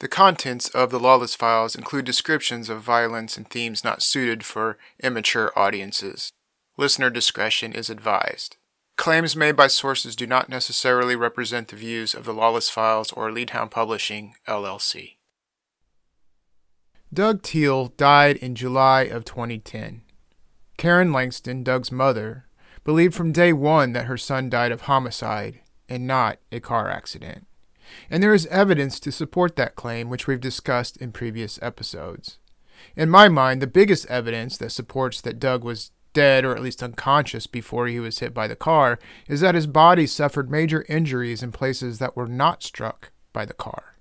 The contents of the Lawless Files include descriptions of violence and themes not suited for immature audiences. Listener discretion is advised. Claims made by sources do not necessarily represent the views of the Lawless Files or Leadhound Publishing, LLC. Doug Teel died in July of 2010. Karen Langston, Doug's mother, believed from day one that her son died of homicide and not a car accident. And there is evidence to support that claim, which we've discussed in previous episodes. In my mind, the biggest evidence that supports that Doug was dead or at least unconscious before he was hit by the car is that his body suffered major injuries in places that were not struck by the car.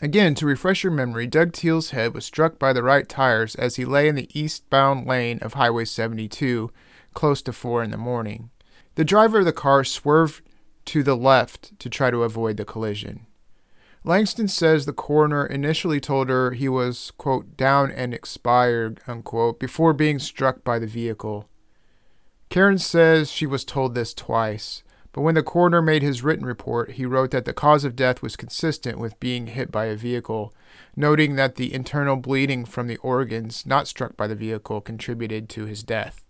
Again, to refresh your memory, Doug Teel's head was struck by the right tires as he lay in the eastbound lane of Highway 72 close to 4 in the morning. The driver of the car swerved to the left to try to avoid the collision. Langston says the coroner initially told her he was, quote, down and expired, unquote, before being struck by the vehicle. Karen says she was told this twice, but when the coroner made his written report, he wrote that the cause of death was consistent with being hit by a vehicle, noting that the internal bleeding from the organs not struck by the vehicle contributed to his death.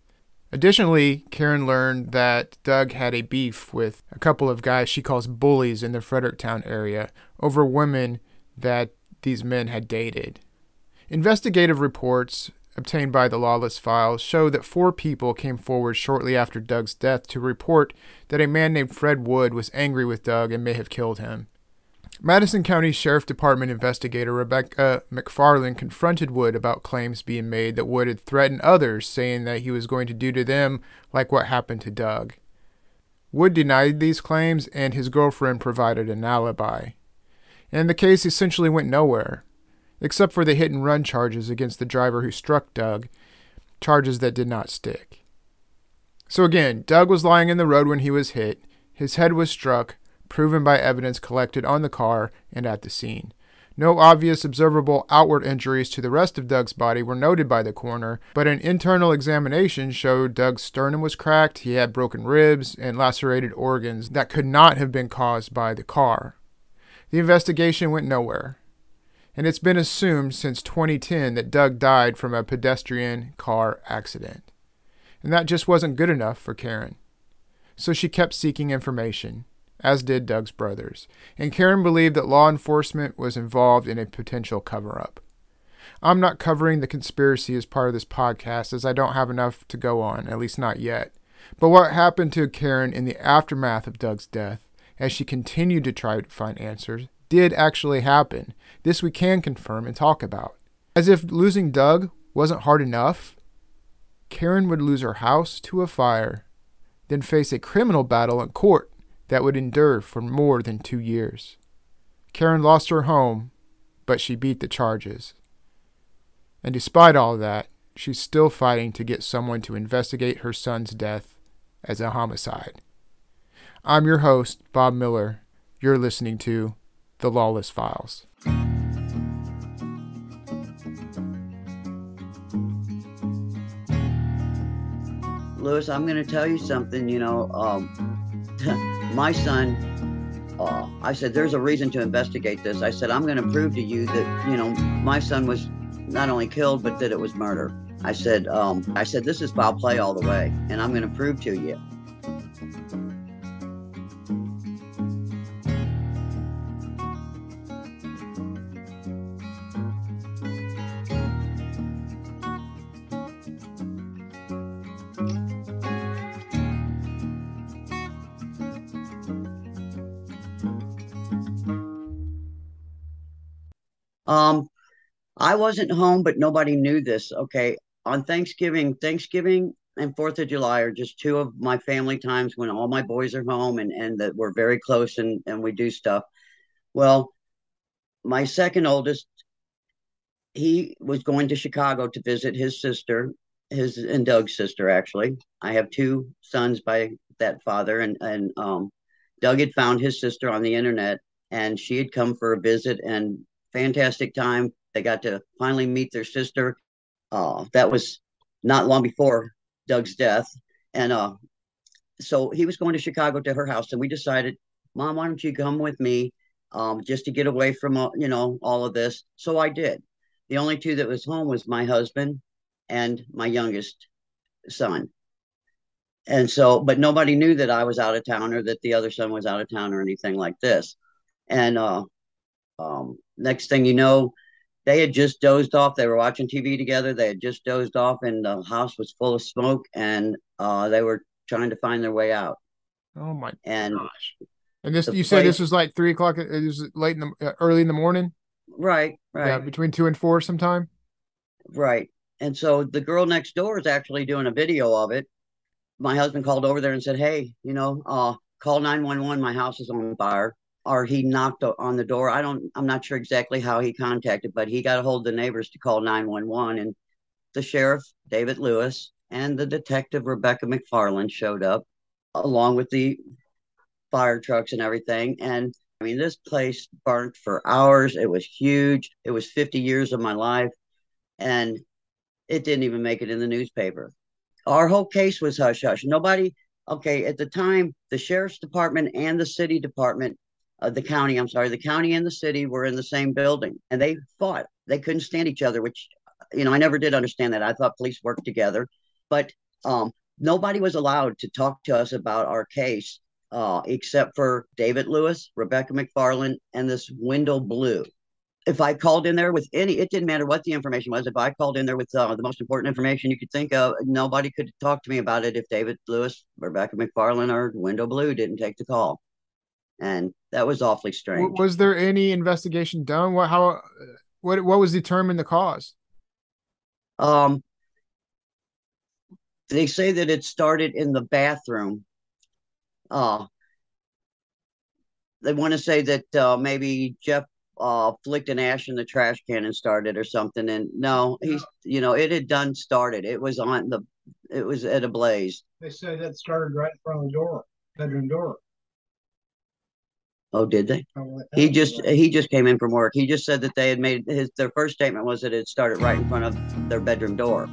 Additionally, Karen learned that Doug had a beef with a couple of guys she calls bullies in the Fredericktown area over women that these men had dated. Investigative reports obtained by the Lawless Files show that four people came forward shortly after Doug's death to report that a man named Fred Wood was angry with Doug and may have killed him. Madison County Sheriff Department investigator Rebecca McFarland confronted Wood about claims being made that Wood had threatened others, saying that he was going to do to them like what happened to Doug. Wood denied these claims, and his girlfriend provided an alibi. And the case essentially went nowhere, except for the hit and run charges against the driver who struck Doug, charges that did not stick. So again, Doug was lying in the road when he was hit, his head was struck, proven by evidence collected on the car and at the scene. No obvious observable outward injuries to the rest of Doug's body were noted by the coroner, but an internal examination showed Doug's sternum was cracked, he had broken ribs, and lacerated organs that could not have been caused by the car. The investigation went nowhere, and it's been assumed since 2010 that Doug died from a pedestrian car accident. And that just wasn't good enough for Karen. So she kept seeking information as did Doug's brothers, and Karen believed that law enforcement was involved in a potential cover up. I'm not covering the conspiracy as part of this podcast as I don't have enough to go on, at least not yet. But what happened to Karen in the aftermath of Doug's death, as she continued to try to find answers, did actually happen. This we can confirm and talk about. As if losing Doug wasn't hard enough, Karen would lose her house to a fire, then face a criminal battle in court that would endure for more than two years. Karen lost her home, but she beat the charges. And despite all that, she's still fighting to get someone to investigate her son's death as a homicide. I'm your host, Bob Miller. You're listening to The Lawless Files. Lewis, I'm going to tell you something. You know, um, my son, uh, I said, there's a reason to investigate this. I said, I'm going to prove to you that, you know, my son was not only killed, but that it was murder. I said, um, I said, this is foul play all the way, and I'm going to prove to you. Um, I wasn't home, but nobody knew this. Okay. On Thanksgiving, Thanksgiving and Fourth of July are just two of my family times when all my boys are home and, and that we're very close and, and we do stuff. Well, my second oldest, he was going to Chicago to visit his sister, his and Doug's sister, actually. I have two sons by that father, and, and um, Doug had found his sister on the internet and she had come for a visit and fantastic time. They got to finally meet their sister. Uh, that was not long before Doug's death. And uh, so he was going to Chicago to her house. And we decided, Mom, why don't you come with me um, just to get away from you know all of this. So I did. The only two that was home was my husband and my youngest son. And so, but nobody knew that I was out of town or that the other son was out of town or anything like this. And uh, um, next thing you know, they had just dozed off. They were watching TV together. They had just dozed off, and the house was full of smoke, and uh, they were trying to find their way out. Oh my and gosh! And this, you said this was like three o'clock. It was late in the uh, early in the morning. Right, right. Yeah, between two and four, sometime. Right. And so the girl next door is actually doing a video of it. My husband called over there and said, "Hey, you know, uh, call nine one one. My house is on fire." Or he knocked on the door. I don't. I'm not sure exactly how he contacted, but he got a hold of the neighbors to call nine one one, and the sheriff David Lewis and the detective Rebecca McFarland showed up, along with the fire trucks and everything. And I mean, this place burnt for hours. It was huge. It was 50 years of my life. And it didn't even make it in the newspaper. Our whole case was hush hush. Nobody, okay, at the time, the sheriff's department and the city department, uh, the county, I'm sorry, the county and the city were in the same building and they fought. They couldn't stand each other, which, you know, I never did understand that. I thought police worked together, but um, nobody was allowed to talk to us about our case uh, except for David Lewis, Rebecca McFarland, and this Wendell Blue. If I called in there with any, it didn't matter what the information was. If I called in there with uh, the most important information you could think of, nobody could talk to me about it if David Lewis, Rebecca McFarland, or Wendell Blue didn't take the call. And that was awfully strange. Was there any investigation done? What how what what was determined the cause? Um, they say that it started in the bathroom uh, they want to say that uh, maybe Jeff uh, flicked an ash in the trash can and started or something. And no, he's, you know, it had done started. It was on the, it was at a blaze. They said that started right in front of the door, bedroom door. Oh, did they? Oh, he just he just came in from work. He just said that they had made his their first statement was that it started right in front of their bedroom door.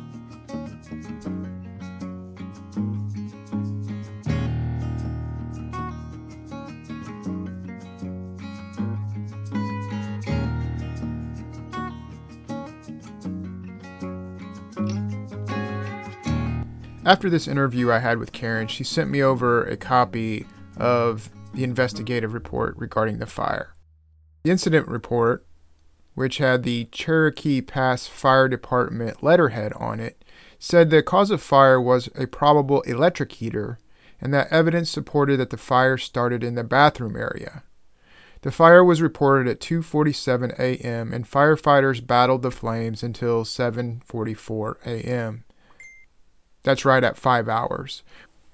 After this interview I had with Karen, she sent me over a copy of the investigative report regarding the fire. The incident report, which had the Cherokee Pass Fire Department letterhead on it, said the cause of fire was a probable electric heater and that evidence supported that the fire started in the bathroom area. The fire was reported at 2:47 a.m. and firefighters battled the flames until 7:44 a.m. That's right at five hours.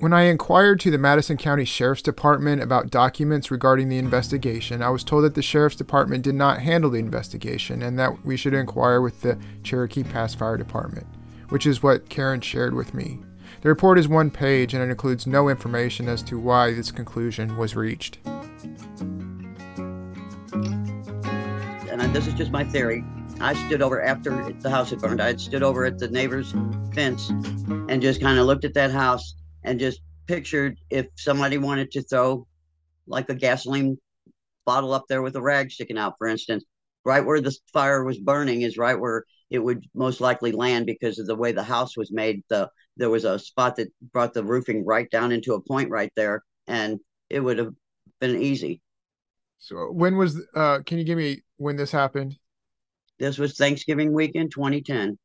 When I inquired to the Madison County Sheriff's Department about documents regarding the investigation, I was told that the Sheriff's Department did not handle the investigation and that we should inquire with the Cherokee Pass Fire Department, which is what Karen shared with me. The report is one page and it includes no information as to why this conclusion was reached. And this is just my theory. I stood over after the house had burned. I had stood over at the neighbor's fence and just kind of looked at that house and just pictured if somebody wanted to throw like a gasoline bottle up there with a rag sticking out, for instance, right where the fire was burning is right where it would most likely land because of the way the house was made. The there was a spot that brought the roofing right down into a point right there, and it would have been easy. So when was uh can you give me when this happened? This was Thanksgiving weekend 2010.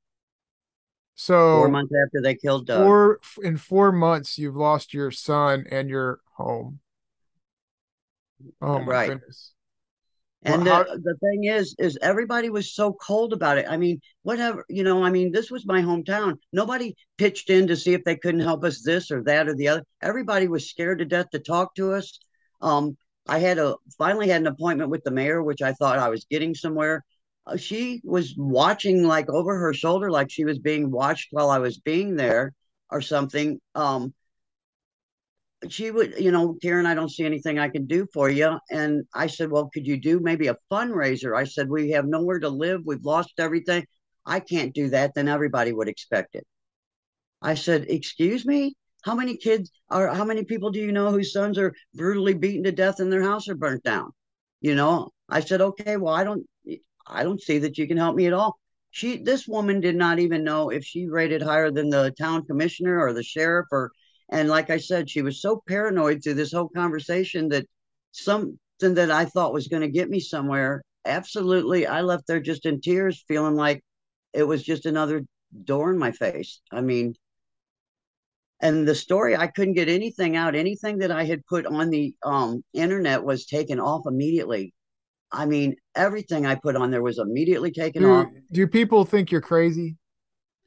So four months after they killed Doug. Four in four months, you've lost your son and your home. Oh my right. goodness. And well, the, how... the thing is, is everybody was so cold about it. I mean, whatever, you know, I mean, this was my hometown. Nobody pitched in to see if they couldn't help us this or that or the other. Everybody was scared to death to talk to us. Um, I had a finally had an appointment with the mayor, which I thought I was getting somewhere. Uh, she was watching like over her shoulder, like she was being watched while I was being there or something. Um, she would, you know, Karen, I don't see anything I can do for you. And I said, Well, could you do maybe a fundraiser? I said, We have nowhere to live. We've lost everything. I can't do that. Then everybody would expect it. I said, Excuse me? How many kids are, how many people do you know whose sons are brutally beaten to death and their house are burnt down? You know, I said, okay, well, I don't, I don't see that you can help me at all. She, this woman did not even know if she rated higher than the town commissioner or the sheriff or, and like I said, she was so paranoid through this whole conversation that something that I thought was going to get me somewhere. Absolutely. I left there just in tears, feeling like it was just another door in my face. I mean, and the story i couldn't get anything out anything that i had put on the um, internet was taken off immediately i mean everything i put on there was immediately taken do, off. do people think you're crazy?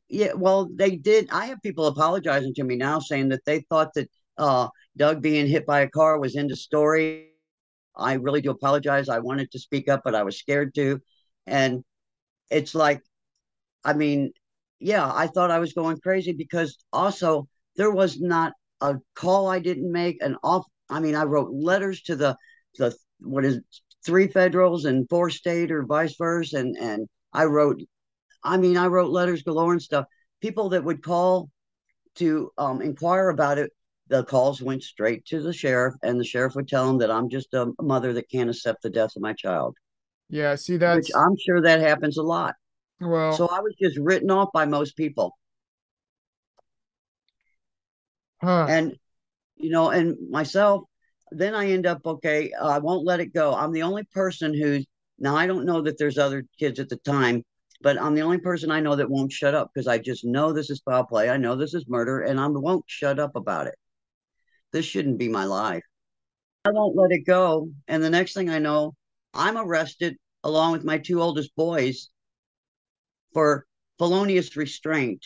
Yeah well they did. I have people apologizing to me now saying that they thought that uh, doug being hit by a car was in the story. I really do apologize. I wanted to speak up but i was scared to. And it's like i mean yeah i thought i was going crazy because also there was not a call I didn't make, an off. I mean, I wrote letters to the the what is three federals and four state or vice versa, and and I wrote, I mean, I wrote letters galore and stuff. People that would call to um, inquire about it, the calls went straight to the sheriff, and the sheriff would tell them that I'm just a mother that can't accept the death of my child. Yeah, see that. which I'm sure that happens a lot. Well, so I was just written off by most people. Huh. And, you know, and myself, then I end up, okay, I won't let it go. I'm the only person who's, now I don't know that there's other kids at the time, but I'm the only person I know that won't shut up because I just know this is foul play. I know this is murder and I won't shut up about it. This shouldn't be my life. I won't let it go. And the next thing I know, I'm arrested along with my two oldest boys for felonious restraint,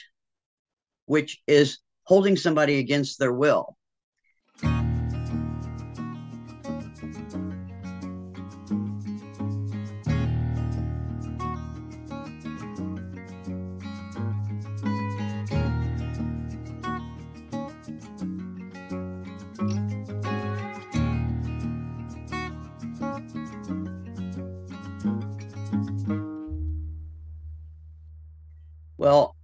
which is holding somebody against their will. Well,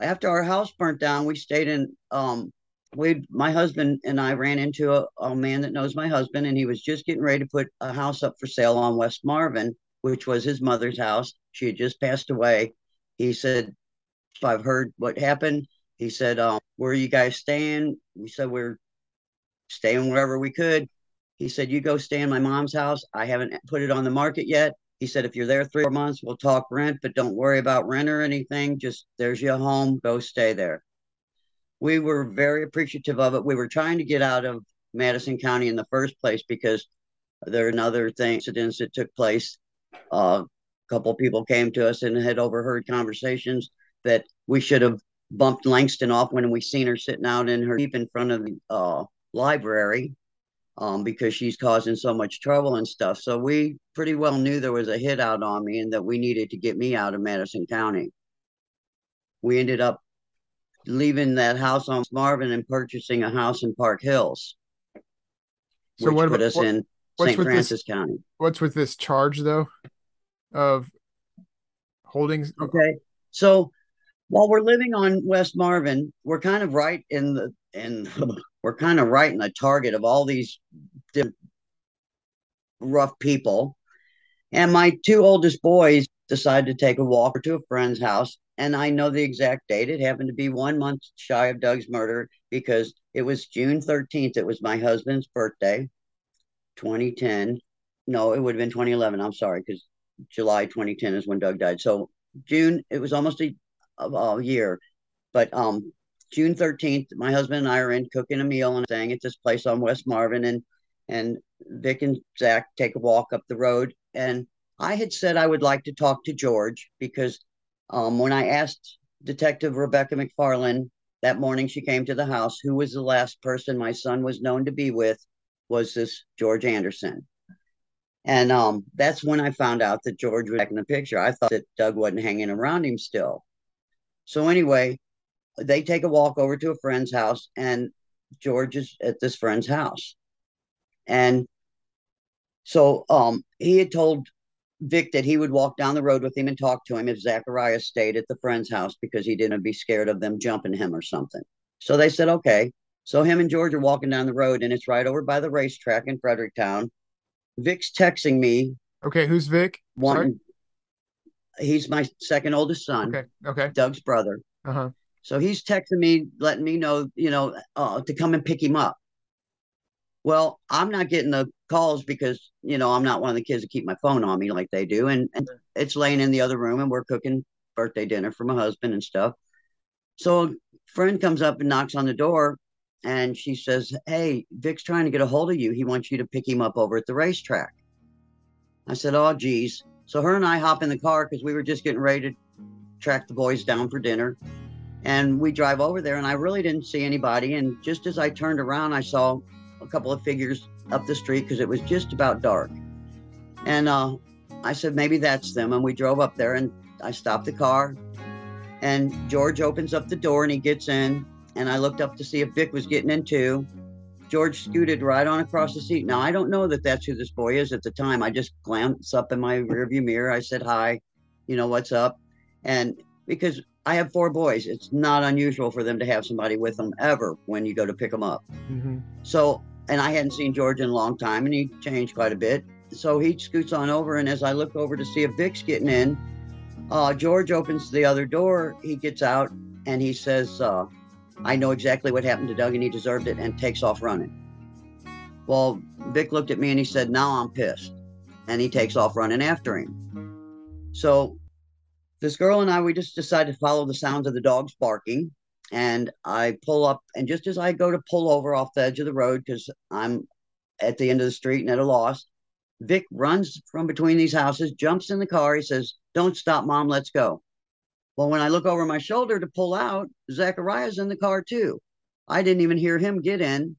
after our house burnt down, we stayed in. Um, we, my husband and I ran into a, a man that knows my husband, and he was just getting ready to put a house up for sale on West Marvin, which was his mother's house. She had just passed away. He said, "I've heard what happened." He said, um, "Where are you guys staying?" We said, "We're staying wherever we could." He said, "You go stay in my mom's house. I haven't put it on the market yet. He said, if you're there three or months, we'll talk rent, but don't worry about rent or anything. Just there's your home. Go stay there. We were very appreciative of it. We were trying to get out of Madison County in the first place because there are another thing, incidents that took place. Uh, a couple people came to us and had overheard conversations that we should have bumped Langston off when we seen her sitting out in her deep in front of the uh, library um, because she's causing so much trouble and stuff. So we pretty well knew there was a hit out on me and that we needed to get me out of Madison County. We ended up leaving that house on Marvin and purchasing a house in Park Hills. So what put about, us what, in St. Francois this, County. What's with this charge though of holdings? Okay. So while we're living on West Marvin, we're kind of right in the in we're kind of right in the target of all these rough people. And my two oldest boys decided to take a walk to a friend's house. And I know the exact date. It happened to be one month shy of Doug's murder because it was June 13th. It was my husband's birthday, 2010. No, it would have been 2011. I'm sorry, because July 2010 is when Doug died. So June, it was almost a, a year. But um, June 13th, my husband and I are in cooking a meal and staying at this place on West Marvin. And and Vic and Zach take a walk up the road. And I had said I would like to talk to George because um, when I asked Detective Rebecca McFarland that morning, she came to the house. Who was the last person my son was known to be with? Was this George Anderson? And um, that's when I found out that George was back in the picture. I thought that Doug wasn't hanging around him still. So anyway, they take a walk over to a friend's house, and George is at this friend's house. And so um, he had told Vic that he would walk down the road with him and talk to him if Zachariah stayed at the friend's house because he didn't be scared of them jumping him or something. So they said, okay. So him and George are walking down the road, and it's right over by the racetrack in Fredericktown. Vic's texting me. Okay, who's Vic? One, he's my second oldest son. Okay, okay. Doug's brother. Uh huh. So he's texting me, letting me know, you know, uh, to come and pick him up. Well, I'm not getting the calls because, you know, I'm not one of the kids that keep my phone on me like they do. And, and it's laying in the other room and we're cooking birthday dinner for my husband and stuff. So a friend comes up and knocks on the door and she says, Hey, Vic's trying to get a hold of you. He wants you to pick him up over at the racetrack. I said, Oh, geez. So her and I hop in the car because we were just getting ready to track the boys down for dinner. And we drive over there, and I really didn't see anybody. And just as I turned around, I saw a couple of figures up the street because it was just about dark. And uh, I said, maybe that's them. And we drove up there, and I stopped the car. And George opens up the door and he gets in. And I looked up to see if Vic was getting in too. George scooted right on across the seat. Now, I don't know that that's who this boy is at the time. I just glanced up in my rearview mirror. I said, hi, you know, what's up? And because I have four boys. It's not unusual for them to have somebody with them ever when you go to pick them up. Mm-hmm. So, and I hadn't seen George in a long time, and he changed quite a bit. So he scoots on over, and as I look over to see if Vic's getting in, uh, George opens the other door. He gets out, and he says, uh, "I know exactly what happened to Doug, and he deserved it," and takes off running. Well, Vic looked at me and he said, "Now I'm pissed," and he takes off running after him. So this girl and I, we just decided to follow the sounds of the dogs barking. And I pull up, and just as I go to pull over off the edge of the road, because I'm at the end of the street and at a loss, Vic runs from between these houses, jumps in the car. He says, Don't stop, mom, let's go. Well, when I look over my shoulder to pull out, Zachariah's in the car too. I didn't even hear him get in.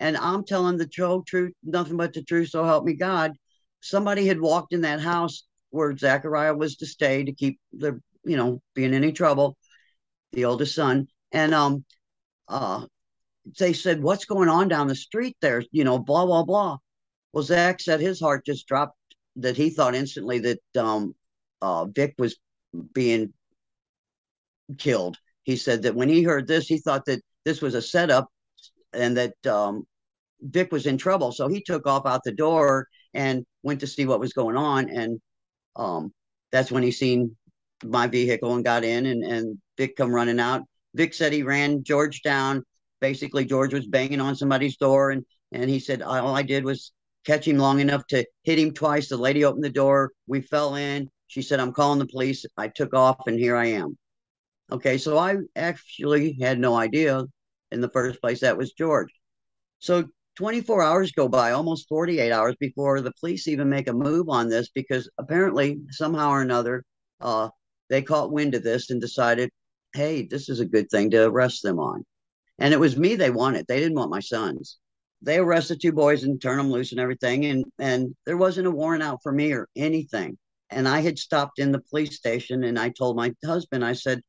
And I'm telling the truth, nothing but the truth, so help me God. Somebody had walked in that house where Zachariah was to stay to keep the, you know, be in any trouble, the oldest son. And um, uh, they said, What's going on down the street there? You know, blah, blah, blah. Well, Zach said his heart just dropped that he thought instantly that um, uh, Vic was being killed. He said that when he heard this, he thought that this was a setup and that um, Vic was in trouble. So he took off out the door and went to see what was going on. And um, that's when he seen my vehicle and got in, and and Vic come running out. Vic said he ran George down. Basically, George was banging on somebody's door, and and he said all I did was catch him long enough to hit him twice. The lady opened the door. We fell in. She said, "I'm calling the police." I took off, and here I am. Okay, so I actually had no idea in the first place that was George. So 24 hours go by, almost 48 hours before the police even make a move on this because apparently, somehow or another, uh, they caught wind of this and decided, hey, this is a good thing to arrest them on. And it was me they wanted. They didn't want my sons. They arrested two boys and turned them loose and everything. And, and there wasn't a warrant out for me or anything. And I had stopped in the police station and I told my husband, I said,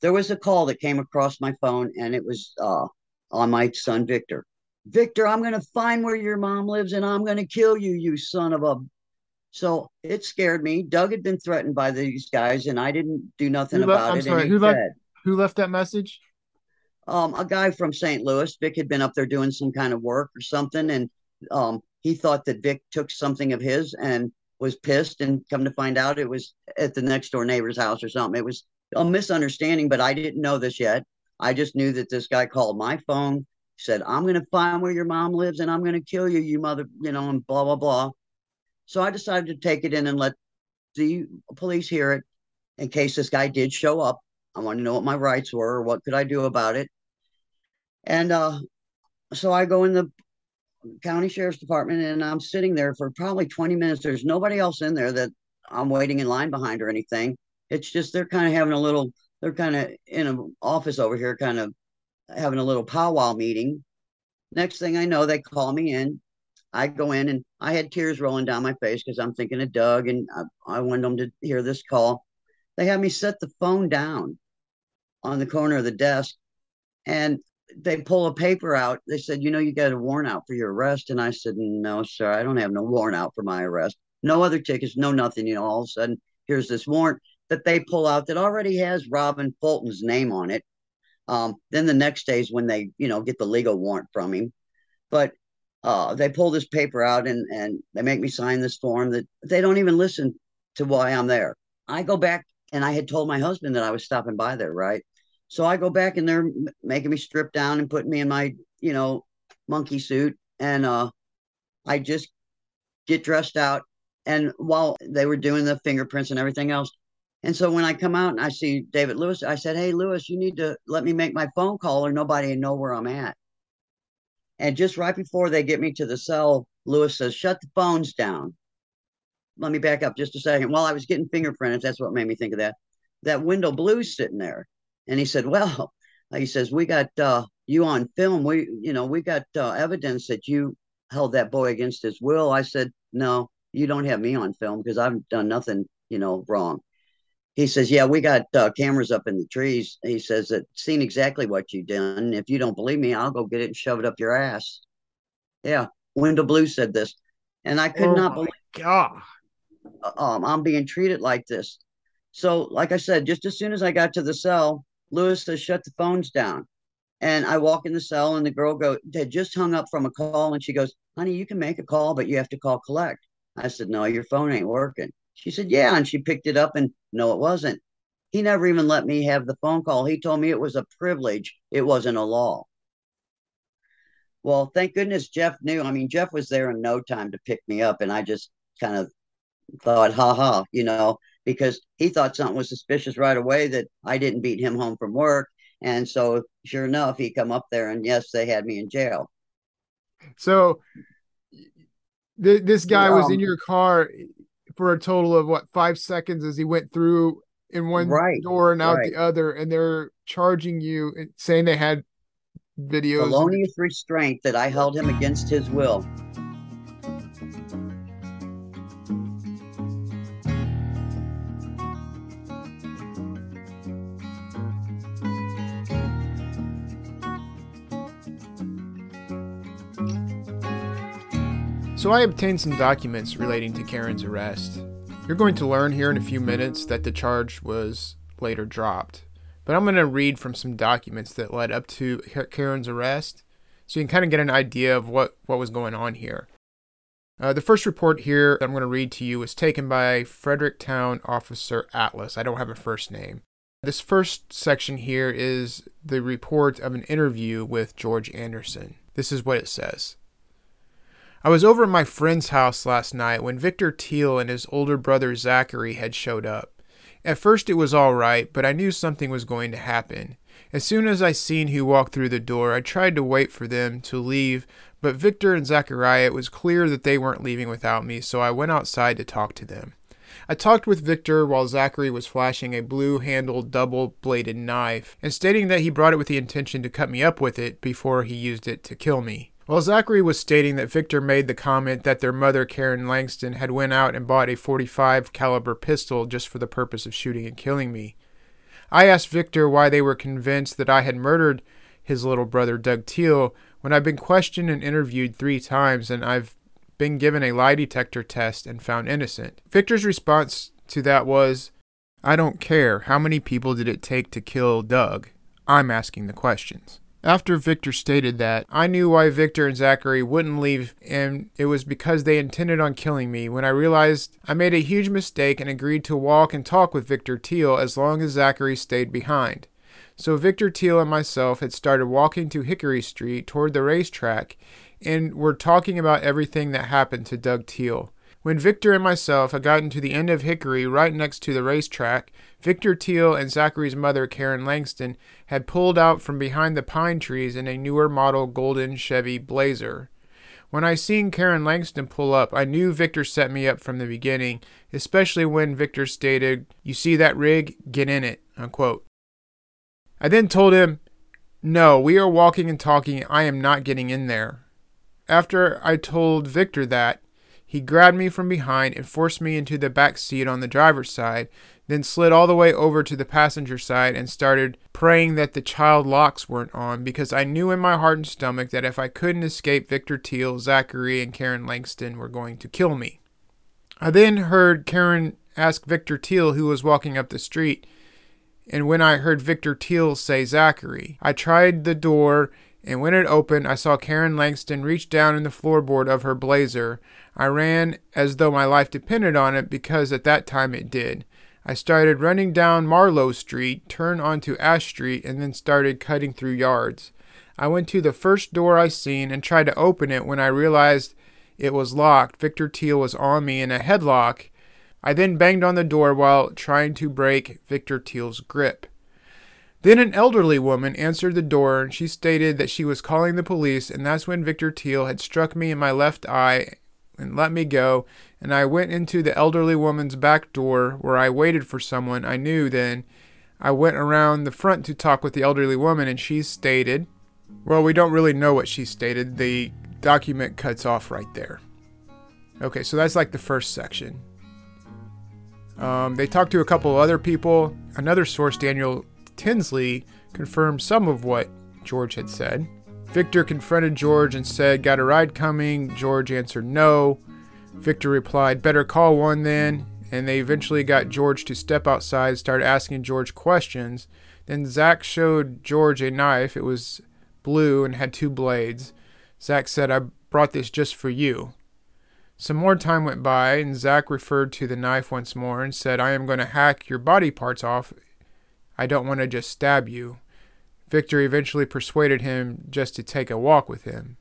there was a call that came across my phone and it was uh, on my son, Victor Victor, I'm going to find where your mom lives and I'm going to kill you, you son of a. So it scared me. Doug had been threatened by these guys and I didn't do nothing who about I'm it. Sorry, who, left, who left that message? Um, a guy from St. Louis. Vic had been up there doing some kind of work or something. And um, he thought that Vic took something of his and was pissed. And come to find out, it was at the next door neighbor's house or something. It was a misunderstanding, but I didn't know this yet. I just knew that this guy called my phone said, I'm going to find where your mom lives and I'm going to kill you, you mother, you know, and blah, blah, blah. So I decided to take it in and let the police hear it in case this guy did show up. I wanted to know what my rights were or what could I do about it. And uh, so I go in the county sheriff's department and I'm sitting there for probably 20 minutes. There's nobody else in there that I'm waiting in line behind or anything. It's just they're kind of having a little, they're kind of in an office over here, kind of having a little powwow meeting. Next thing I know, they call me in. I go in and I had tears rolling down my face because I'm thinking of Doug and I, I wanted them to hear this call. They had me set the phone down on the corner of the desk and they pull a paper out. They said, You know, you got a warrant out for your arrest. And I said, No, sir, I don't have no warrant out for my arrest. No other tickets, no nothing. You know, all of a sudden, here's this warrant that they pull out that already has Robin Fulton's name on it. Um, then the next day is when they, you know, get the legal warrant from him. But uh, they pull this paper out and and they make me sign this form that they don't even listen to why I'm there. I go back and I had told my husband that I was stopping by there, right? So I go back and they're making me strip down and putting me in my, you know, monkey suit. And uh, I just get dressed out. And while they were doing the fingerprints and everything else, and so when I come out and I see David Lewis, I said, Hey, Lewis, you need to let me make my phone call or nobody know where I'm at. And just right before they get me to the cell, Lewis says, Shut the phones down. Let me back up just a second. While I was getting fingerprints, that's what made me think of that. That Wendell Blue's sitting there. And he said, Well, he says, We got uh, you on film. We, you know, we got uh, evidence that you held that boy against his will. I said, No, you don't have me on film because I've done nothing, you know, wrong. He says, Yeah, we got uh, cameras up in the trees. He says that seen exactly what you done. If you don't believe me, I'll go get it and shove it up your ass. Yeah, Wendell Blue said this. And I could oh not believe God. um, I'm being treated like this. So, like I said, just as soon as I got to the cell, Lewis says, shut the phones down. And I walk in the cell, and the girl go had just hung up from a call, and she goes, "Honey, you can make a call, but you have to call collect." I said, "No, your phone ain't working." She said, "Yeah," and she picked it up, and no, it wasn't. He never even let me have the phone call. He told me it was a privilege; it wasn't a law. Well, thank goodness Jeff knew. I mean, Jeff was there in no time to pick me up, and I just kind of thought, "Ha ha," you know, because he thought something was suspicious right away that I didn't beat him home from work and so, sure enough, he come up there, and yes, they had me in jail. So, th- this guy um, was in your car for a total of what five seconds as he went through in one right, door and out right. the other, and they're charging you, and saying they had videos. Felonious restraint that I held him against his will. So I obtained some documents relating to Karen's arrest. You're going to learn here in a few minutes that the charge was later dropped. But I'm going to read from some documents that led up to Karen's arrest so you can kind of get an idea of what, what was going on here. Uh, the first report here that I'm going to read to you was taken by Fredericktown Officer Atlas. I don't have a first name. This first section here is the report of an interview with George Anderson. This is what it says. I was over at my friend's house last night when Victor Teel and his older brother Zachary had showed up. At first it was all right, but I knew something was going to happen. As soon as I seen who walked through the door, I tried to wait for them to leave, but Victor and Zachariah, it was clear that they weren't leaving without me, so I went outside to talk to them. I talked with Victor while Zachary was flashing a blue handled double bladed knife and stating that he brought it with the intention to cut me up with it before he used it to kill me. While Zachary was stating that Victor made the comment that their mother Karen Langston had went out and bought a 45 caliber pistol just for the purpose of shooting and killing me. I asked Victor why they were convinced that I had murdered his little brother Doug Teel when I've been questioned and interviewed 3 times and I've been given a lie detector test and found innocent. Victor's response to that was, I don't care. How many people did it take to kill Doug? I'm asking the questions. After Victor stated that, I knew why Victor and Zachary wouldn't leave, and it was because they intended on killing me. When I realized I made a huge mistake and agreed to walk and talk with Victor Teel as long as Zachary stayed behind. So Victor Teel and myself had started walking to Hickory Street toward the racetrack and were talking about everything that happened to Doug Teel. When Victor and myself had gotten to the end of Hickory, right next to the racetrack, Victor Teel and Zachary's mother, Karen Langston, had pulled out from behind the pine trees in a newer model golden Chevy Blazer. When I seen Karen Langston pull up, I knew Victor set me up from the beginning, especially when Victor stated, You see that rig? Get in it. Unquote. I then told him, No, we are walking and talking. I am not getting in there. After I told Victor that, he grabbed me from behind and forced me into the back seat on the driver's side, then slid all the way over to the passenger side and started praying that the child locks weren't on because I knew in my heart and stomach that if I couldn't escape Victor Teel, Zachary, and Karen Langston were going to kill me. I then heard Karen ask Victor Teel, who was walking up the street, and when I heard Victor Teel say Zachary, I tried the door and when it opened, I saw Karen Langston reach down in the floorboard of her blazer. I ran as though my life depended on it because at that time it did. I started running down Marlowe Street, turned onto Ash Street, and then started cutting through yards. I went to the first door I seen and tried to open it when I realized it was locked. Victor Teel was on me in a headlock. I then banged on the door while trying to break Victor Teel's grip. Then an elderly woman answered the door and she stated that she was calling the police, and that's when Victor Teel had struck me in my left eye and let me go. And I went into the elderly woman's back door where I waited for someone I knew then. I went around the front to talk with the elderly woman, and she stated, Well, we don't really know what she stated. The document cuts off right there. Okay, so that's like the first section. Um, they talked to a couple other people. Another source, Daniel Tinsley confirmed some of what George had said. Victor confronted George and said, Got a ride coming? George answered no. Victor replied, Better call one then. And they eventually got George to step outside, started asking George questions. Then Zach showed George a knife. It was blue and had two blades. Zach said, I brought this just for you. Some more time went by, and Zach referred to the knife once more and said, I am going to hack your body parts off I don't want to just stab you. Victor eventually persuaded him just to take a walk with him.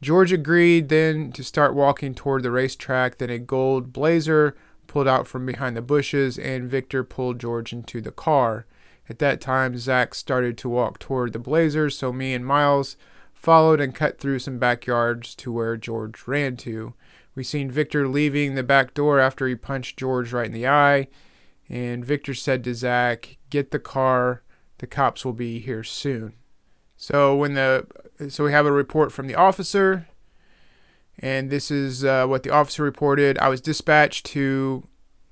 George agreed then to start walking toward the racetrack. Then a gold blazer pulled out from behind the bushes, and Victor pulled George into the car. At that time, Zach started to walk toward the blazer, so me and Miles followed and cut through some backyards to where George ran to. We seen Victor leaving the back door after he punched George right in the eye. And Victor said to Zach, Get the car. The cops will be here soon. So when the so we have a report from the officer, and this is uh, what the officer reported. I was dispatched to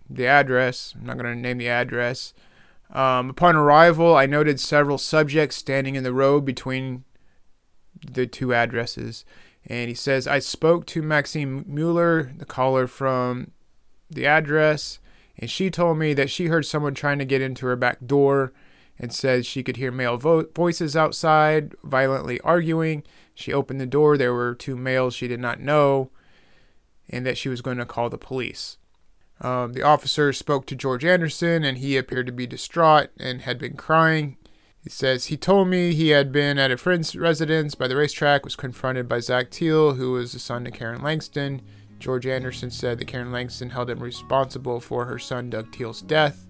the address. I'm not going to name the address. Um, upon arrival, I noted several subjects standing in the road between the two addresses. And he says, I spoke to Maxine Mueller, the caller from the address, and she told me that she heard someone trying to get into her back door and said she could hear male vo- voices outside violently arguing. She opened the door, there were two males she did not know, and that she was going to call the police. Um, the officer spoke to George Anderson, and he appeared to be distraught and had been crying. He says he told me he had been at a friend's residence by the racetrack, was confronted by Zach Teel, who was the son of Karen Langston. George Anderson said that Karen Langston held him responsible for her son Doug Teel's death.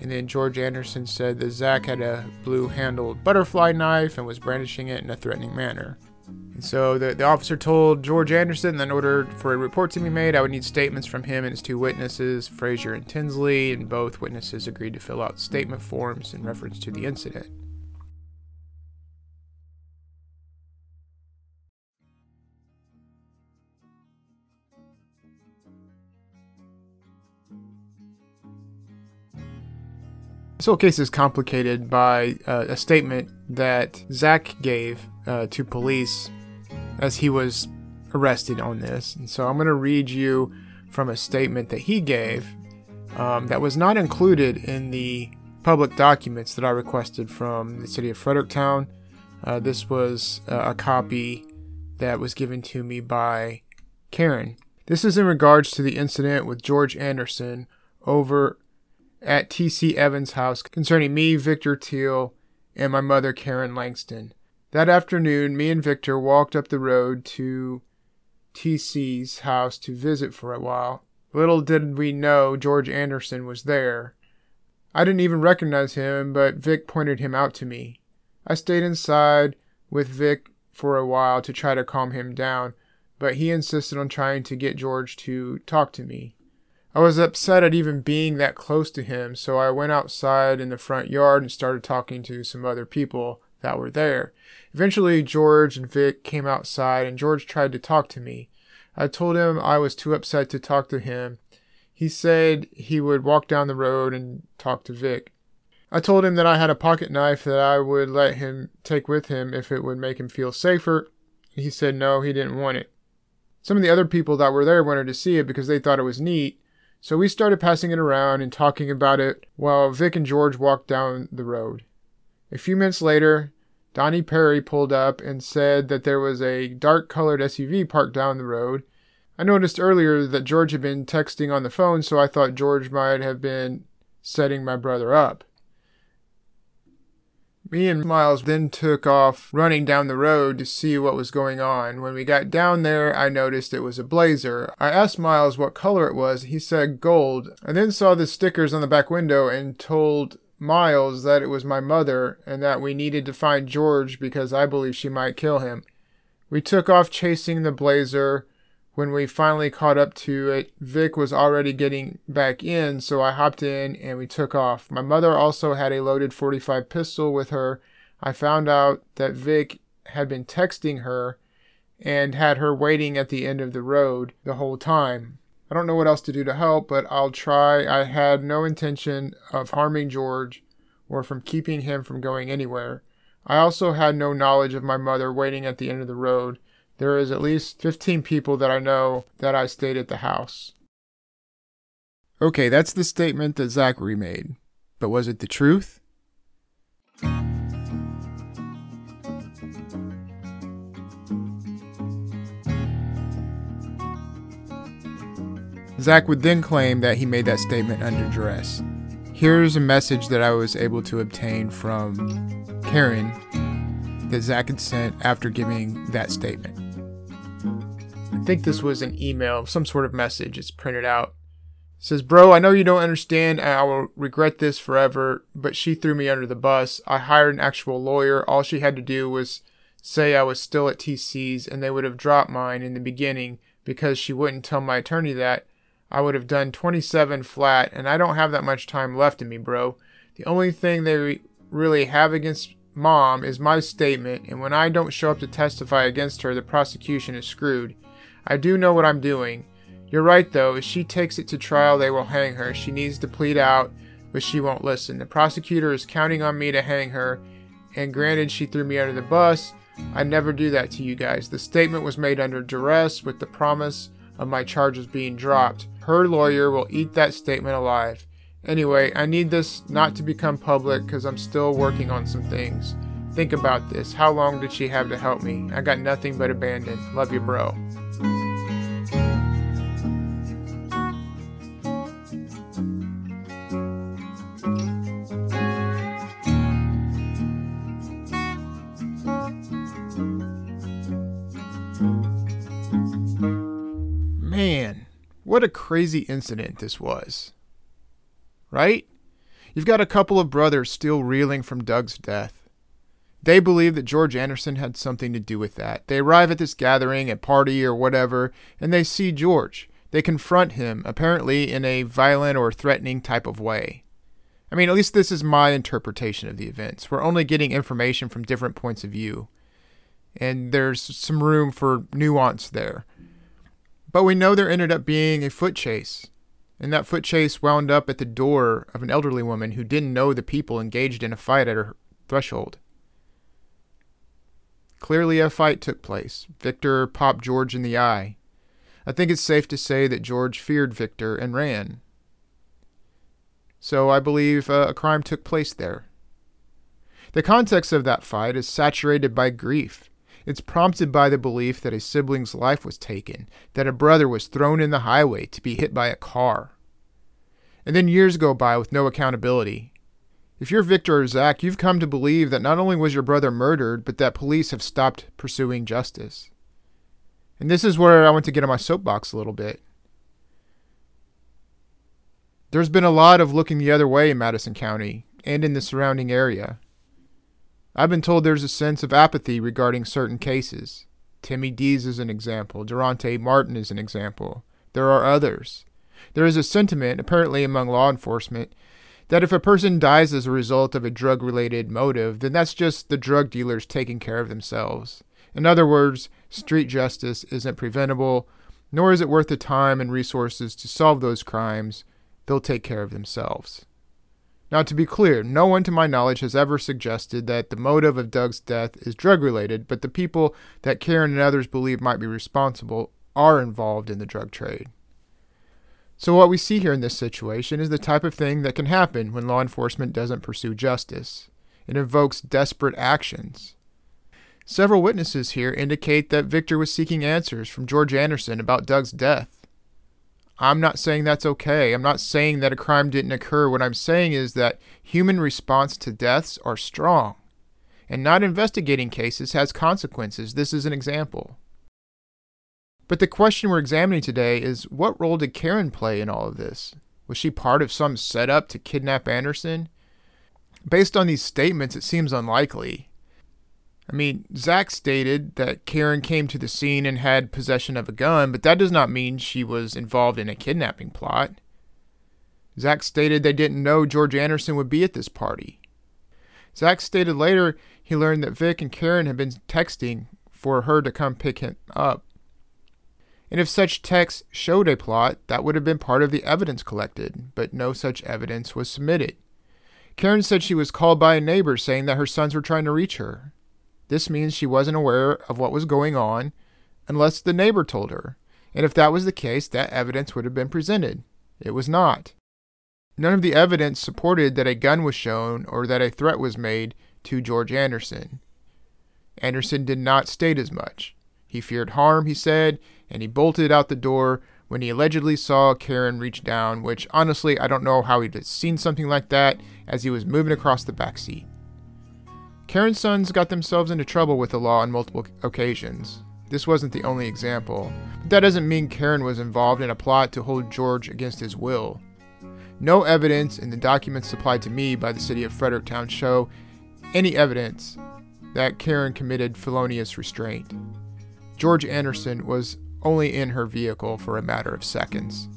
And then George Anderson said that Zach had a blue handled butterfly knife and was brandishing it in a threatening manner. And so the, the officer told George Anderson that in order for a report to be made, I would need statements from him and his two witnesses, Frazier and Tinsley, and both witnesses agreed to fill out statement forms in reference to the incident. This whole case is complicated by uh, a statement that Zach gave uh, to police as he was arrested on this. And so I'm going to read you from a statement that he gave um, that was not included in the public documents that I requested from the city of Fredericktown. Uh, this was uh, a copy that was given to me by Karen. This is in regards to the incident with George Anderson over at T.C. Evans' house concerning me, Victor Teel, and my mother, Karen Langston. That afternoon, me and Victor walked up the road to T.C.'s house to visit for a while. Little did we know George Anderson was there. I didn't even recognize him, but Vic pointed him out to me. I stayed inside with Vic for a while to try to calm him down, but he insisted on trying to get George to talk to me. I was upset at even being that close to him, so I went outside in the front yard and started talking to some other people that were there. Eventually, George and Vic came outside, and George tried to talk to me. I told him I was too upset to talk to him. He said he would walk down the road and talk to Vic. I told him that I had a pocket knife that I would let him take with him if it would make him feel safer. He said no, he didn't want it. Some of the other people that were there wanted to see it because they thought it was neat, so we started passing it around and talking about it while Vic and George walked down the road. A few minutes later, Donnie Perry pulled up and said that there was a dark colored SUV parked down the road. I noticed earlier that George had been texting on the phone, so I thought George might have been setting my brother up. Me and Miles then took off running down the road to see what was going on. When we got down there, I noticed it was a blazer. I asked Miles what color it was. He said gold. I then saw the stickers on the back window and told Miles that it was my mother and that we needed to find George because I believe she might kill him. We took off chasing the blazer. When we finally caught up to it, Vic was already getting back in, so I hopped in and we took off. My mother also had a loaded 45 pistol with her. I found out that Vic had been texting her and had her waiting at the end of the road the whole time. I don't know what else to do to help, but I'll try. I had no intention of harming George or from keeping him from going anywhere. I also had no knowledge of my mother waiting at the end of the road. There is at least 15 people that I know that I stayed at the house. Okay, that's the statement that Zachary made. But was it the truth? Zach would then claim that he made that statement under duress. Here's a message that I was able to obtain from Karen that Zach had sent after giving that statement. Think this was an email, some sort of message. It's printed out. It says, Bro, I know you don't understand and I will regret this forever, but she threw me under the bus. I hired an actual lawyer. All she had to do was say I was still at TC's and they would have dropped mine in the beginning because she wouldn't tell my attorney that. I would have done 27 flat, and I don't have that much time left in me, bro. The only thing they really have against mom is my statement, and when I don't show up to testify against her, the prosecution is screwed. I do know what I'm doing. You're right, though. If she takes it to trial, they will hang her. She needs to plead out, but she won't listen. The prosecutor is counting on me to hang her, and granted, she threw me under the bus. I never do that to you guys. The statement was made under duress with the promise of my charges being dropped. Her lawyer will eat that statement alive. Anyway, I need this not to become public because I'm still working on some things. Think about this. How long did she have to help me? I got nothing but abandon. Love you, bro. What a crazy incident this was. Right? You've got a couple of brothers still reeling from Doug's death. They believe that George Anderson had something to do with that. They arrive at this gathering, a party, or whatever, and they see George. They confront him, apparently in a violent or threatening type of way. I mean, at least this is my interpretation of the events. We're only getting information from different points of view. And there's some room for nuance there. But we know there ended up being a foot chase, and that foot chase wound up at the door of an elderly woman who didn't know the people engaged in a fight at her threshold. Clearly, a fight took place. Victor popped George in the eye. I think it's safe to say that George feared Victor and ran. So I believe uh, a crime took place there. The context of that fight is saturated by grief it's prompted by the belief that a sibling's life was taken, that a brother was thrown in the highway to be hit by a car. And then years go by with no accountability. If you're Victor or Zach, you've come to believe that not only was your brother murdered, but that police have stopped pursuing justice. And this is where I want to get on my soapbox a little bit. There's been a lot of looking the other way in Madison County and in the surrounding area. I've been told there's a sense of apathy regarding certain cases. Timmy Dees is an example. Durante Martin is an example. There are others. There is a sentiment, apparently among law enforcement, that if a person dies as a result of a drug related motive, then that's just the drug dealers taking care of themselves. In other words, street justice isn't preventable, nor is it worth the time and resources to solve those crimes. They'll take care of themselves. Now, to be clear, no one to my knowledge has ever suggested that the motive of Doug's death is drug related, but the people that Karen and others believe might be responsible are involved in the drug trade. So, what we see here in this situation is the type of thing that can happen when law enforcement doesn't pursue justice. It invokes desperate actions. Several witnesses here indicate that Victor was seeking answers from George Anderson about Doug's death. I'm not saying that's okay. I'm not saying that a crime didn't occur. What I'm saying is that human response to deaths are strong, and not investigating cases has consequences. This is an example. But the question we're examining today is what role did Karen play in all of this? Was she part of some setup to kidnap Anderson? Based on these statements, it seems unlikely. I mean, Zach stated that Karen came to the scene and had possession of a gun, but that does not mean she was involved in a kidnapping plot. Zach stated they didn't know George Anderson would be at this party. Zach stated later he learned that Vic and Karen had been texting for her to come pick him up and if such texts showed a plot, that would have been part of the evidence collected, but no such evidence was submitted. Karen said she was called by a neighbor saying that her sons were trying to reach her. This means she wasn't aware of what was going on unless the neighbor told her, and if that was the case, that evidence would have been presented. It was not. None of the evidence supported that a gun was shown or that a threat was made to George Anderson. Anderson did not state as much. He feared harm, he said, and he bolted out the door when he allegedly saw Karen reach down, which honestly, I don't know how he'd seen something like that as he was moving across the back seat. Karen's sons got themselves into trouble with the law on multiple occasions. This wasn't the only example, but that doesn't mean Karen was involved in a plot to hold George against his will. No evidence in the documents supplied to me by the city of Fredericktown show any evidence that Karen committed felonious restraint. George Anderson was only in her vehicle for a matter of seconds.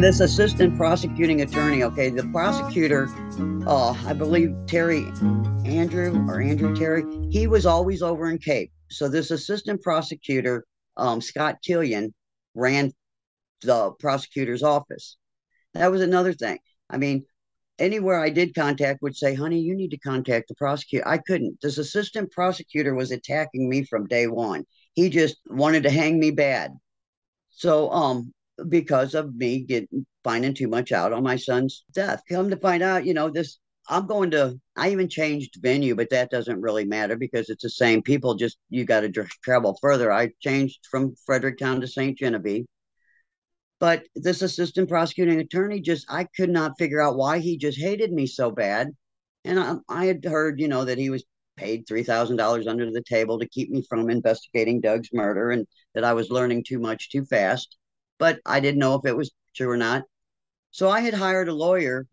And this assistant prosecuting attorney, okay, the prosecutor, uh, I believe Terry Andrew or Andrew Terry, he was always over in Cape. So this assistant prosecutor um, Scott Killian ran the prosecutor's office. That was another thing. I mean, anywhere I did contact would say, honey, you need to contact the prosecutor. I couldn't. This assistant prosecutor was attacking me from day one. He just wanted to hang me bad. So, um, because of me getting finding too much out on my son's death. Come to find out, you know, this I'm going to, I even changed venue, but that doesn't really matter because it's the same people, just you got to travel further. I changed from Fredericktown to St. Genevieve. But this assistant prosecuting attorney just, I could not figure out why he just hated me so bad. And I, I had heard, you know, that he was paid $3,000 under the table to keep me from investigating Doug's murder and that I was learning too much too fast. But I didn't know if it was true or not. So I had hired a lawyer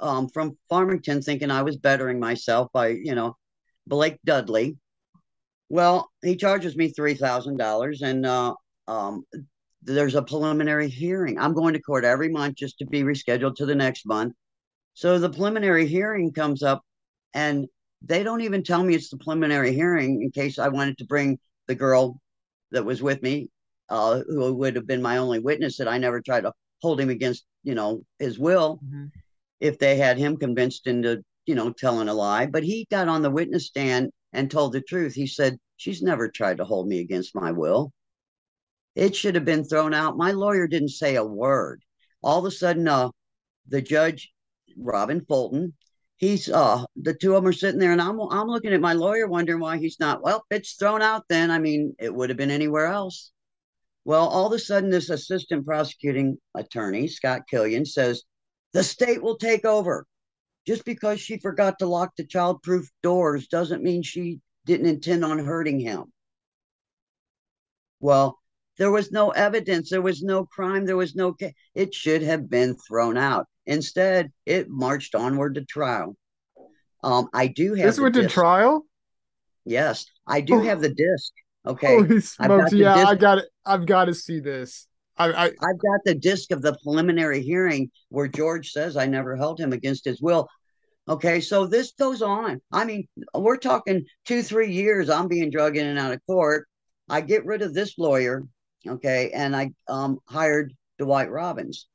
um, from Farmington thinking I was bettering myself by, you know, Blake Dudley. Well, he charges me $3,000 and uh, um, there's a preliminary hearing. I'm going to court every month just to be rescheduled to the next month. So the preliminary hearing comes up and they don't even tell me it's the preliminary hearing in case I wanted to bring the girl that was with me, uh, who would have been my only witness that I never tried to hold him against, you know, his will. Mm-hmm if they had him convinced into, you know, telling a lie. But he got on the witness stand and told the truth. He said, She's never tried to hold me against my will. It should have been thrown out. My lawyer didn't say a word. All of a sudden, uh, the judge, Robin Fulton, he's uh the two of them are sitting there and I'm I'm looking at my lawyer wondering why he's not well it's thrown out then I mean it would have been anywhere else well all of a sudden this assistant prosecuting attorney Scott Killian says the state will take over. Just because she forgot to lock the childproof doors doesn't mean she didn't intend on hurting him. Well, there was no evidence, there was no crime, there was no. case. It should have been thrown out. Instead, it marched onward to trial. Um, I do have this went to trial. Yes, I do oh. have the disc. Okay, Holy smokes! Yeah, disc. I got it. I've got to see this. I, I I've got the disc of the preliminary hearing where George says I never held him against his will. Okay, so this goes on. I mean, we're talking two, three years. I'm being drug in and out of court. I get rid of this lawyer, okay, and I um, hired Dwight Robbins.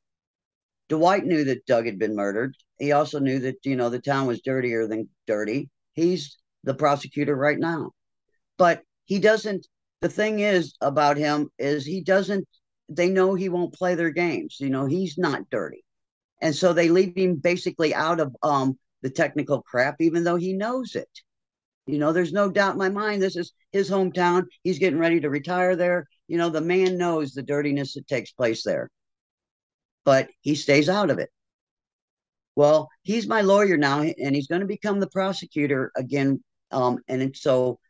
Dwight knew that Doug had been murdered. He also knew that you know the town was dirtier than dirty. He's the prosecutor right now. But he doesn't. The thing is about him is he doesn't. They know he won't play their games. You know, he's not dirty, and so they leave him basically out of um, the technical crap, even though he knows it. You know, there's no doubt in my mind this is his hometown. He's getting ready to retire there. You know, the man knows the dirtiness that takes place there, but he stays out of it. Well, he's my lawyer now, and he's going to become the prosecutor again. Um, and so,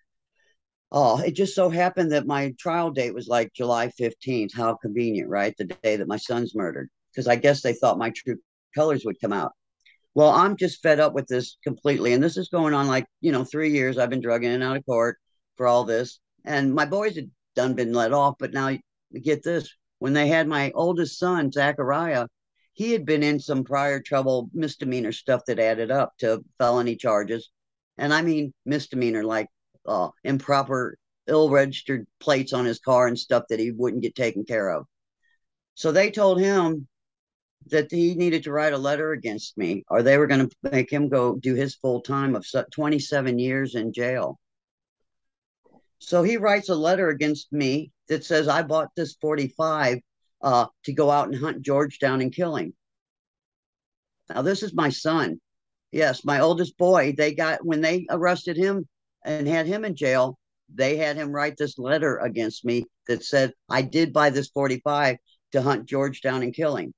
oh, it just so happened that my trial date was like July 15th. How convenient, right? The day that my son's murdered, because I guess they thought my true colors would come out. Well, I'm just fed up with this completely. And this is going on like, you know, three years. I've been drugging in and out of court for all this. And my boys had done been let off. But now get this when they had my oldest son, Zachariah, he had been in some prior trouble, misdemeanor stuff that added up to felony charges. And I mean misdemeanor, like uh, improper, ill registered plates on his car and stuff that he wouldn't get taken care of. So they told him that he needed to write a letter against me or they were going to make him go do his full time of 27 years in jail. So he writes a letter against me that says I bought this 45 uh, to go out and hunt George down and kill him. Now, this is my son. Yes, my oldest boy. They got, when they arrested him and had him in jail, they had him write this letter against me that said, I did buy this 45 to hunt George down and kill him.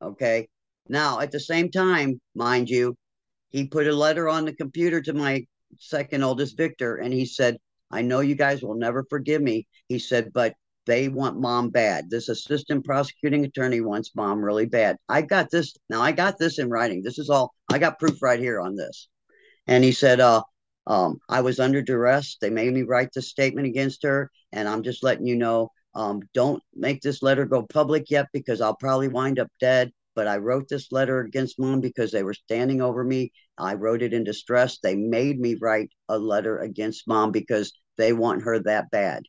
Okay. Now, at the same time, mind you, he put a letter on the computer to my second oldest, Victor, and he said, I know you guys will never forgive me. He said, but they want mom bad. This assistant prosecuting attorney wants mom really bad. I got this. Now I got this in writing. This is all I got proof right here on this. And he said, uh, um, I was under duress. They made me write this statement against her. And I'm just letting you know um, don't make this letter go public yet because I'll probably wind up dead. But I wrote this letter against mom because they were standing over me. I wrote it in distress. They made me write a letter against mom because they want her that bad.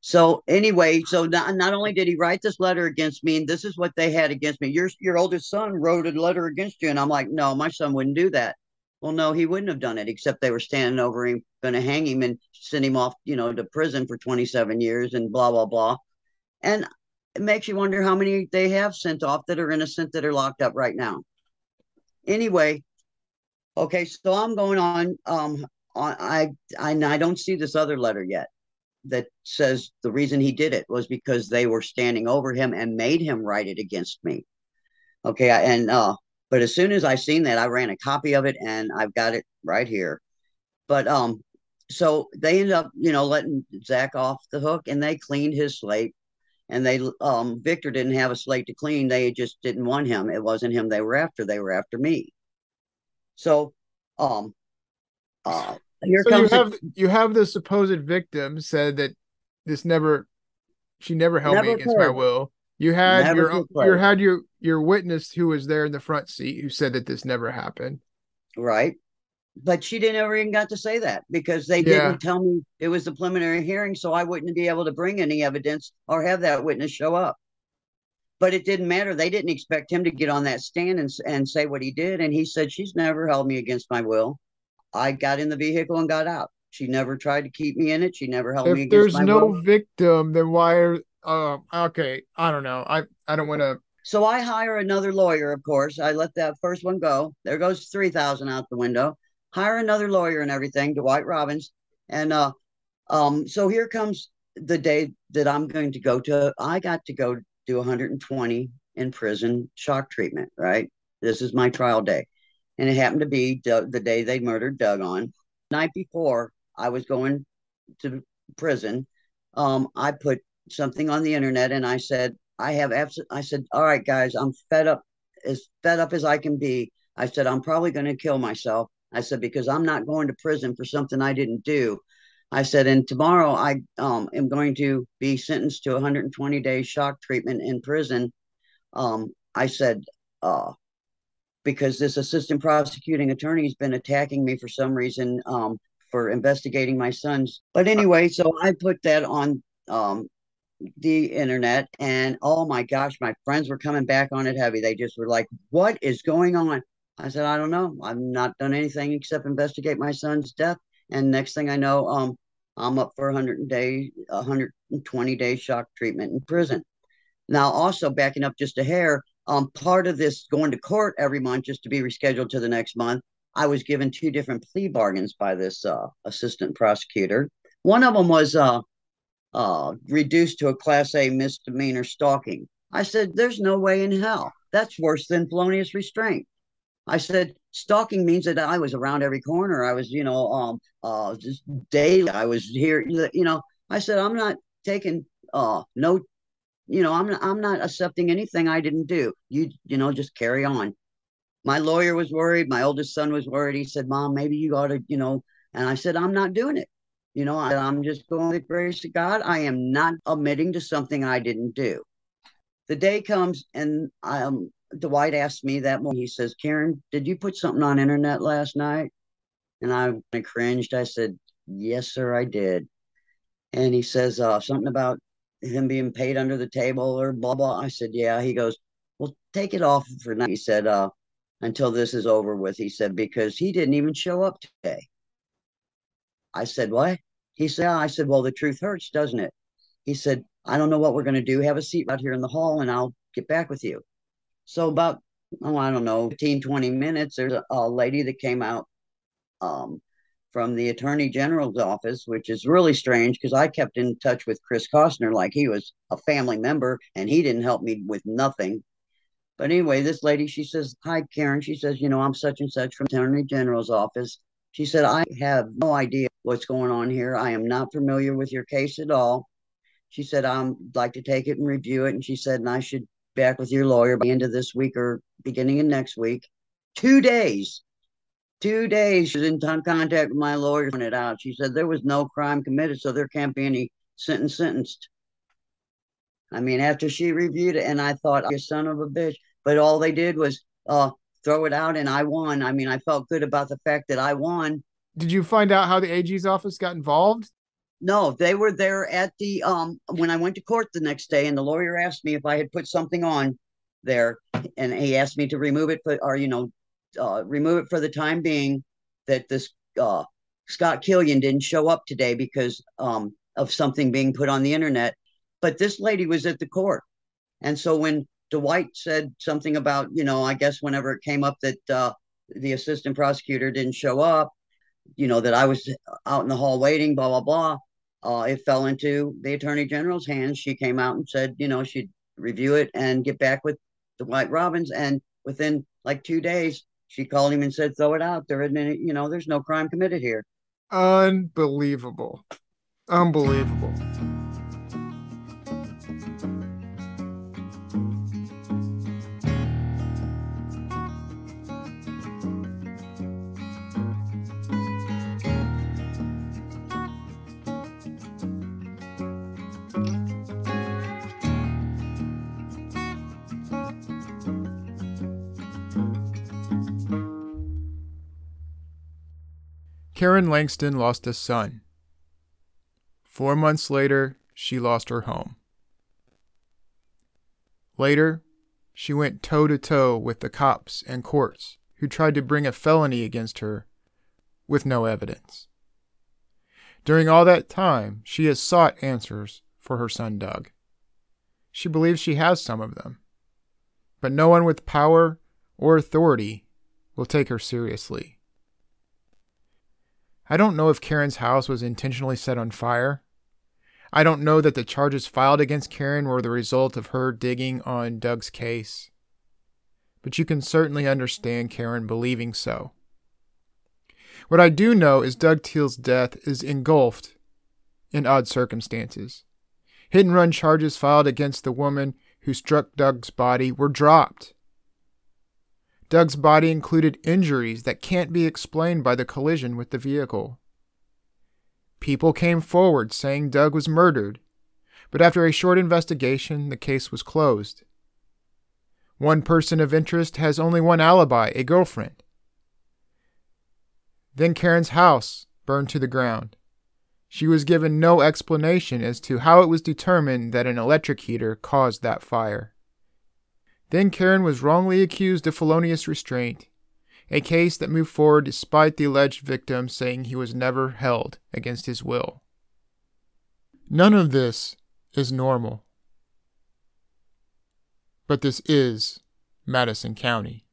So anyway, so not, not only did he write this letter against me, and this is what they had against me. Your your oldest son wrote a letter against you, and I'm like, no, my son wouldn't do that. Well, no, he wouldn't have done it, except they were standing over him, going to hang him and send him off, you know, to prison for 27 years and blah blah blah. And it makes you wonder how many they have sent off that are innocent that are locked up right now. Anyway, okay, so I'm going on. Um, I I I don't see this other letter yet that says the reason he did it was because they were standing over him and made him write it against me. Okay, and uh, but as soon as I seen that, I ran a copy of it and I've got it right here. But um, so they ended up, you know, letting Zach off the hook and they cleaned his slate. And they um Victor didn't have a slate to clean. They just didn't want him. It wasn't him they were after. They were after me. So um uh here so you have you have the supposed victim said that this never she never held never me against my will. You had never your you had your your witness who was there in the front seat who said that this never happened. Right. But she didn't ever even got to say that because they yeah. didn't tell me it was the preliminary hearing, so I wouldn't be able to bring any evidence or have that witness show up. But it didn't matter. They didn't expect him to get on that stand and, and say what he did. And he said, She's never held me against my will. I got in the vehicle and got out. She never tried to keep me in it. She never held if me. If there's no will. victim, then why are? Uh, okay, I don't know. I I don't want to. So I hire another lawyer. Of course, I let that first one go. There goes three thousand out the window. Hire another lawyer and everything, Dwight Robbins, and uh, um, so here comes the day that I'm going to go to. I got to go do 120 in prison shock treatment. Right. This is my trial day and it happened to be the day they murdered Doug on. Night before I was going to prison, um, I put something on the internet and I said, I have abs- I said, all right, guys, I'm fed up, as fed up as I can be. I said, I'm probably going to kill myself. I said, because I'm not going to prison for something I didn't do. I said, and tomorrow I um, am going to be sentenced to 120 days shock treatment in prison. Um, I said, uh, because this assistant prosecuting attorney has been attacking me for some reason um, for investigating my sons. But anyway, so I put that on um, the internet, and oh my gosh, my friends were coming back on it heavy. They just were like, "What is going on?" I said, I don't know. I've not done anything except investigate my son's death. And next thing I know, um, I'm up for 100 day, 120 day shock treatment in prison. Now, also backing up just a hair, um, part of this going to court every month just to be rescheduled to the next month, I was given two different plea bargains by this uh, assistant prosecutor. One of them was uh, uh, reduced to a class A misdemeanor stalking. I said, There's no way in hell. That's worse than felonious restraint. I said, stalking means that I was around every corner. I was, you know, um, uh, just daily. I was here, you know. I said, I'm not taking uh no, you know, I'm I'm not accepting anything I didn't do. You, you know, just carry on. My lawyer was worried. My oldest son was worried. He said, Mom, maybe you ought to, you know, and I said, I'm not doing it. You know, I'm just going to grace of God. I am not admitting to something I didn't do. The day comes and um Dwight asked me that morning. He says, Karen, did you put something on internet last night? And I cringed. I said, Yes, sir, I did. And he says, uh, something about him being paid under the table or blah blah. I said, Yeah. He goes, Well, take it off for now. He said, uh, until this is over with. He said, because he didn't even show up today. I said, What? He said, I said, Well, the truth hurts, doesn't it? He said, I don't know what we're going to do. Have a seat out here in the hall and I'll get back with you. So about, oh, I don't know, 15, 20 minutes, there's a, a lady that came out um, from the attorney general's office, which is really strange because I kept in touch with Chris Koster like he was a family member and he didn't help me with nothing. But anyway, this lady, she says, Hi, Karen. She says, You know, I'm such and such from the attorney general's office. She said, I have no idea what's going on here. I am not familiar with your case at all. She said, I'd like to take it and review it. And she said, and I should back with your lawyer by the end of this week or beginning of next week. Two days. Two days. She was in contact with my lawyer, it out. She said there was no crime committed, so there can't be any sentence sentenced. I mean, after she reviewed it, and I thought, you son of a bitch. But all they did was uh, throw it out, and I won. I mean, I felt good about the fact that I won. Did you find out how the AG's office got involved? No, they were there at the um when I went to court the next day, and the lawyer asked me if I had put something on there, and he asked me to remove it for, or you know, uh, remove it for the time being. That this uh, Scott Killian didn't show up today because um of something being put on the internet, but this lady was at the court, and so when Dwight said something about you know, I guess whenever it came up that uh, the assistant prosecutor didn't show up, you know, that I was out in the hall waiting, blah blah blah uh, it fell into the attorney general's hands. She came out and said, you know, she'd review it and get back with Dwight Robbins. And within like two days, she called him and said, throw it out. There, admitted, you know, there's no crime committed here. Unbelievable. Unbelievable. Karen Langston lost a son. Four months later, she lost her home. Later, she went toe to toe with the cops and courts who tried to bring a felony against her with no evidence. During all that time, she has sought answers for her son Doug. She believes she has some of them, but no one with power or authority will take her seriously. I don't know if Karen's house was intentionally set on fire. I don't know that the charges filed against Karen were the result of her digging on Doug's case. But you can certainly understand Karen believing so. What I do know is Doug Teel's death is engulfed in odd circumstances. Hit and run charges filed against the woman who struck Doug's body were dropped. Doug's body included injuries that can't be explained by the collision with the vehicle. People came forward saying Doug was murdered, but after a short investigation, the case was closed. One person of interest has only one alibi a girlfriend. Then Karen's house burned to the ground. She was given no explanation as to how it was determined that an electric heater caused that fire. Then Karen was wrongly accused of felonious restraint, a case that moved forward despite the alleged victim saying he was never held against his will. None of this is normal. But this is Madison County.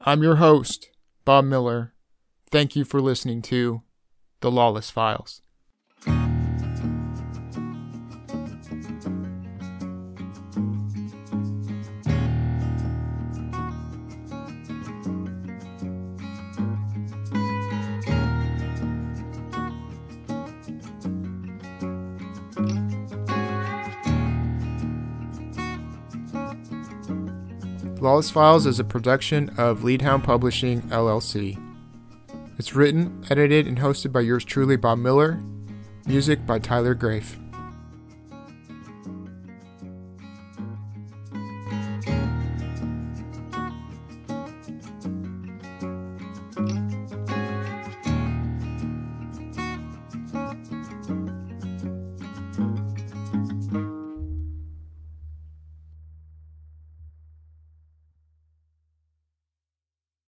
I'm your host, Bob Miller. Thank you for listening to The Lawless Files. Lawless Files is a production of Leadhound Publishing, LLC. It's written, edited, and hosted by yours truly, Bob Miller. Music by Tyler Grafe.